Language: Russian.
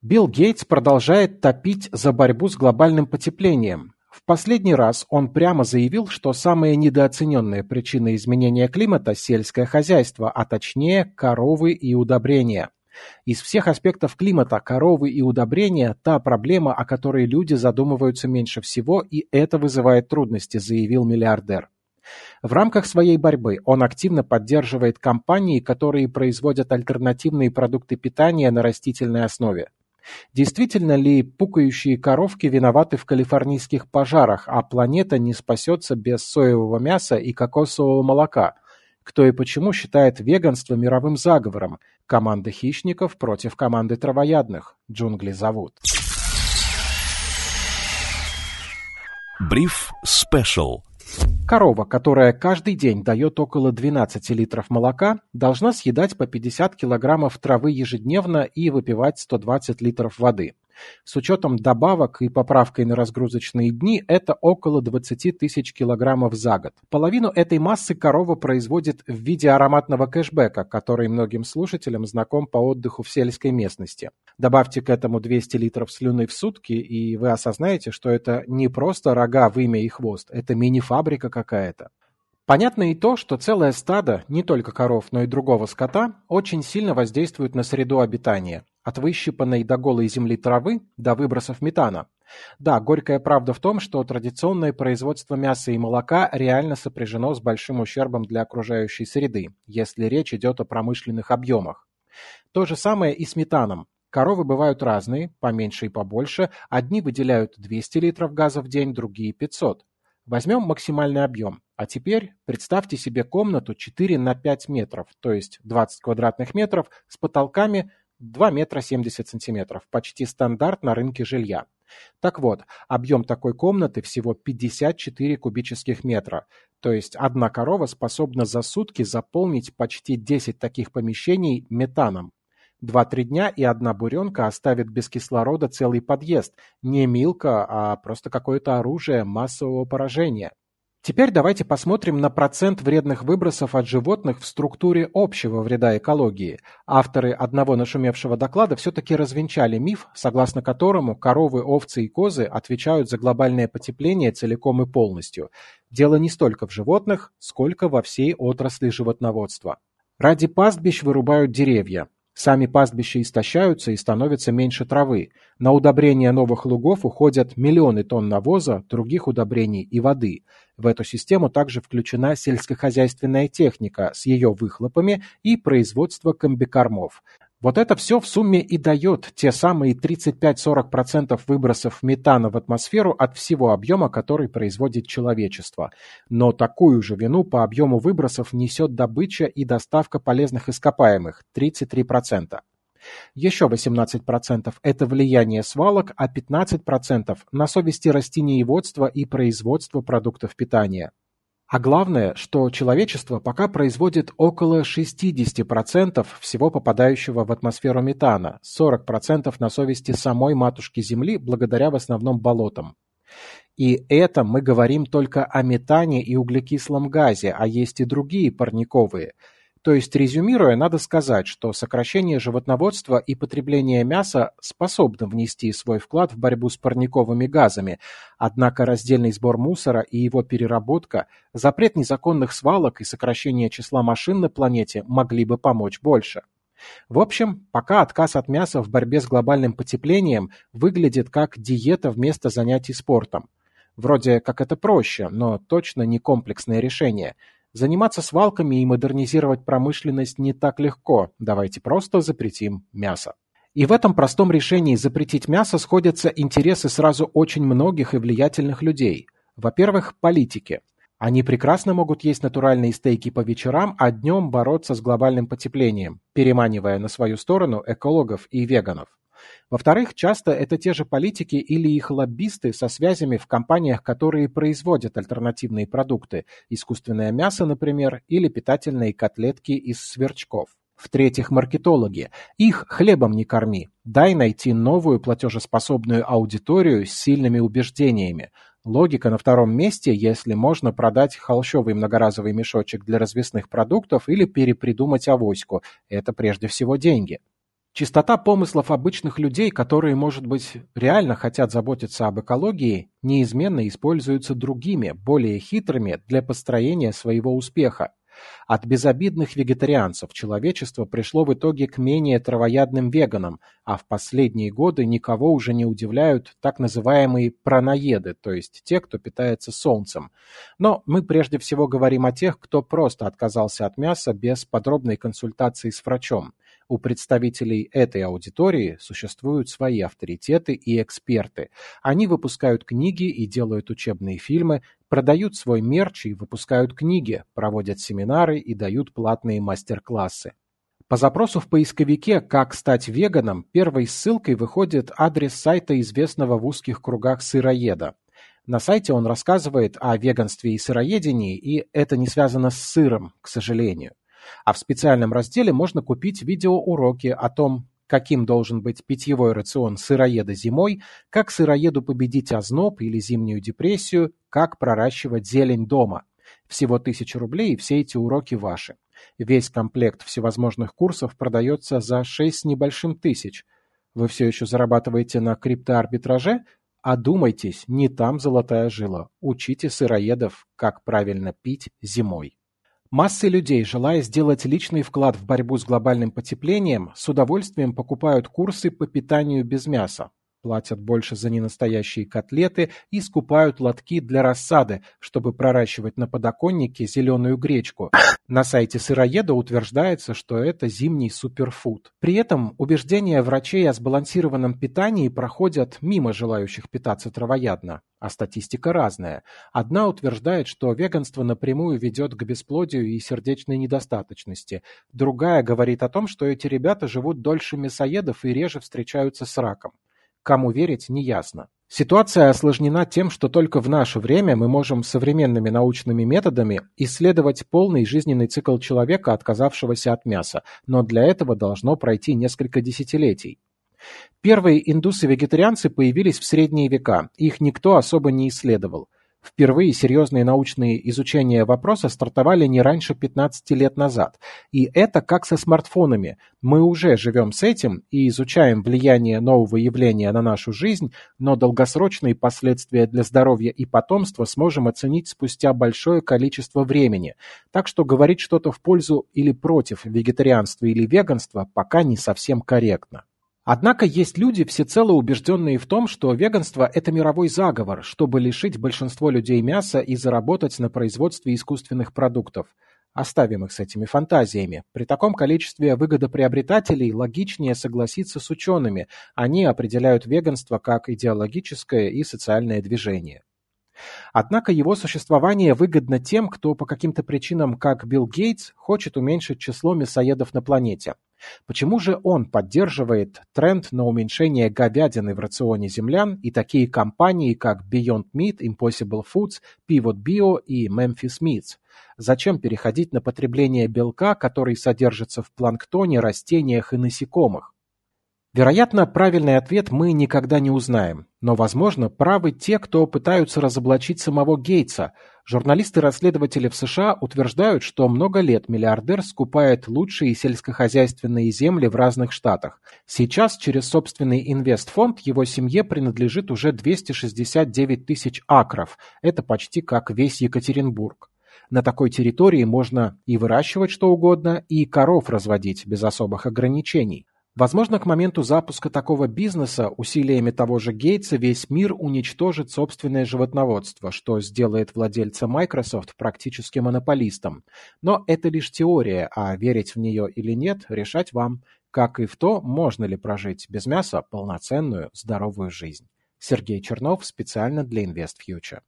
Билл Гейтс продолжает топить за борьбу с глобальным потеплением. В последний раз он прямо заявил, что самая недооцененная причина изменения климата – сельское хозяйство, а точнее коровы и удобрения. Из всех аспектов климата коровы и удобрения – та проблема, о которой люди задумываются меньше всего, и это вызывает трудности, заявил миллиардер. В рамках своей борьбы он активно поддерживает компании, которые производят альтернативные продукты питания на растительной основе. Действительно ли пукающие коровки виноваты в калифорнийских пожарах, а планета не спасется без соевого мяса и кокосового молока? Кто и почему считает веганство мировым заговором? Команда хищников против команды травоядных. Джунгли зовут. Бриф Спешл Корова, которая каждый день дает около 12 литров молока, должна съедать по 50 килограммов травы ежедневно и выпивать 120 литров воды. С учетом добавок и поправкой на разгрузочные дни это около 20 тысяч килограммов за год. Половину этой массы корова производит в виде ароматного кэшбэка, который многим слушателям знаком по отдыху в сельской местности. Добавьте к этому 200 литров слюны в сутки, и вы осознаете, что это не просто рога, вымя и хвост, это мини-фабрика какая-то. Понятно и то, что целое стадо, не только коров, но и другого скота, очень сильно воздействует на среду обитания, от выщипанной до голой земли травы до выбросов метана. Да, горькая правда в том, что традиционное производство мяса и молока реально сопряжено с большим ущербом для окружающей среды, если речь идет о промышленных объемах. То же самое и с метаном. Коровы бывают разные, поменьше и побольше. Одни выделяют 200 литров газа в день, другие 500. Возьмем максимальный объем. А теперь представьте себе комнату 4 на 5 метров, то есть 20 квадратных метров с потолками 2 метра 70 сантиметров, почти стандарт на рынке жилья. Так вот, объем такой комнаты всего 54 кубических метра, то есть одна корова способна за сутки заполнить почти 10 таких помещений метаном. Два-три дня и одна буренка оставит без кислорода целый подъезд, не милка, а просто какое-то оружие массового поражения. Теперь давайте посмотрим на процент вредных выбросов от животных в структуре общего вреда экологии. Авторы одного нашумевшего доклада все-таки развенчали миф, согласно которому коровы, овцы и козы отвечают за глобальное потепление целиком и полностью. Дело не столько в животных, сколько во всей отрасли животноводства. Ради пастбищ вырубают деревья. Сами пастбища истощаются и становится меньше травы. На удобрение новых лугов уходят миллионы тонн навоза, других удобрений и воды. В эту систему также включена сельскохозяйственная техника с ее выхлопами и производство комбикормов. Вот это все в сумме и дает те самые 35-40% выбросов метана в атмосферу от всего объема, который производит человечество. Но такую же вину по объему выбросов несет добыча и доставка полезных ископаемых – 33%. Еще 18% – это влияние свалок, а 15% – на совести растениеводства и производства продуктов питания. А главное, что человечество пока производит около 60% всего попадающего в атмосферу метана, 40% на совести самой матушки Земли благодаря в основном болотам. И это мы говорим только о метане и углекислом газе, а есть и другие парниковые – то есть, резюмируя, надо сказать, что сокращение животноводства и потребление мяса способны внести свой вклад в борьбу с парниковыми газами, однако раздельный сбор мусора и его переработка, запрет незаконных свалок и сокращение числа машин на планете могли бы помочь больше. В общем, пока отказ от мяса в борьбе с глобальным потеплением выглядит как диета вместо занятий спортом. Вроде как это проще, но точно не комплексное решение – Заниматься свалками и модернизировать промышленность не так легко, давайте просто запретим мясо. И в этом простом решении запретить мясо сходятся интересы сразу очень многих и влиятельных людей. Во-первых, политики. Они прекрасно могут есть натуральные стейки по вечерам, а днем бороться с глобальным потеплением, переманивая на свою сторону экологов и веганов. Во-вторых, часто это те же политики или их лоббисты со связями в компаниях, которые производят альтернативные продукты, искусственное мясо, например, или питательные котлетки из сверчков. В-третьих, маркетологи. Их хлебом не корми. Дай найти новую платежеспособную аудиторию с сильными убеждениями. Логика на втором месте, если можно продать холщовый многоразовый мешочек для развесных продуктов или перепридумать авоську. Это прежде всего деньги. Чистота помыслов обычных людей, которые, может быть, реально хотят заботиться об экологии, неизменно используются другими, более хитрыми для построения своего успеха. От безобидных вегетарианцев человечество пришло в итоге к менее травоядным веганам, а в последние годы никого уже не удивляют так называемые праноеды, то есть те, кто питается солнцем. Но мы прежде всего говорим о тех, кто просто отказался от мяса без подробной консультации с врачом. У представителей этой аудитории существуют свои авторитеты и эксперты. Они выпускают книги и делают учебные фильмы, продают свой мерч и выпускают книги, проводят семинары и дают платные мастер-классы. По запросу в поисковике «Как стать веганом» первой ссылкой выходит адрес сайта известного в узких кругах сыроеда. На сайте он рассказывает о веганстве и сыроедении, и это не связано с сыром, к сожалению. А в специальном разделе можно купить видеоуроки о том, каким должен быть питьевой рацион сыроеда зимой, как сыроеду победить озноб или зимнюю депрессию, как проращивать зелень дома. Всего тысяча рублей, и все эти уроки ваши. Весь комплект всевозможных курсов продается за 6 с небольшим тысяч. Вы все еще зарабатываете на криптоарбитраже? Одумайтесь, не там золотая жила. Учите сыроедов, как правильно пить зимой. Массы людей, желая сделать личный вклад в борьбу с глобальным потеплением, с удовольствием покупают курсы по питанию без мяса платят больше за ненастоящие котлеты и скупают лотки для рассады, чтобы проращивать на подоконнике зеленую гречку. На сайте сыроеда утверждается, что это зимний суперфуд. При этом убеждения врачей о сбалансированном питании проходят мимо желающих питаться травоядно. А статистика разная. Одна утверждает, что веганство напрямую ведет к бесплодию и сердечной недостаточности. Другая говорит о том, что эти ребята живут дольше мясоедов и реже встречаются с раком. Кому верить, неясно. Ситуация осложнена тем, что только в наше время мы можем современными научными методами исследовать полный жизненный цикл человека, отказавшегося от мяса, но для этого должно пройти несколько десятилетий. Первые индусы-вегетарианцы появились в средние века, их никто особо не исследовал. Впервые серьезные научные изучения вопроса стартовали не раньше 15 лет назад. И это как со смартфонами. Мы уже живем с этим и изучаем влияние нового явления на нашу жизнь, но долгосрочные последствия для здоровья и потомства сможем оценить спустя большое количество времени. Так что говорить что-то в пользу или против вегетарианства или веганства пока не совсем корректно. Однако есть люди, всецело убежденные в том, что веганство – это мировой заговор, чтобы лишить большинство людей мяса и заработать на производстве искусственных продуктов. Оставим их с этими фантазиями. При таком количестве выгодоприобретателей логичнее согласиться с учеными. Они определяют веганство как идеологическое и социальное движение. Однако его существование выгодно тем, кто по каким-то причинам, как Билл Гейтс, хочет уменьшить число мясоедов на планете. Почему же он поддерживает тренд на уменьшение говядины в рационе землян и такие компании, как Beyond Meat, Impossible Foods, Pivot Bio и Memphis Meats? Зачем переходить на потребление белка, который содержится в планктоне, растениях и насекомых? Вероятно, правильный ответ мы никогда не узнаем, но, возможно, правы те, кто пытаются разоблачить самого Гейтса. Журналисты-расследователи в США утверждают, что много лет миллиардер скупает лучшие сельскохозяйственные земли в разных штатах. Сейчас через собственный инвестфонд его семье принадлежит уже 269 тысяч акров. Это почти как весь Екатеринбург. На такой территории можно и выращивать что угодно, и коров разводить без особых ограничений. Возможно, к моменту запуска такого бизнеса усилиями того же Гейтса весь мир уничтожит собственное животноводство, что сделает владельца Microsoft практически монополистом. Но это лишь теория, а верить в нее или нет, решать вам, как и в то, можно ли прожить без мяса полноценную, здоровую жизнь. Сергей Чернов специально для InvestFuture.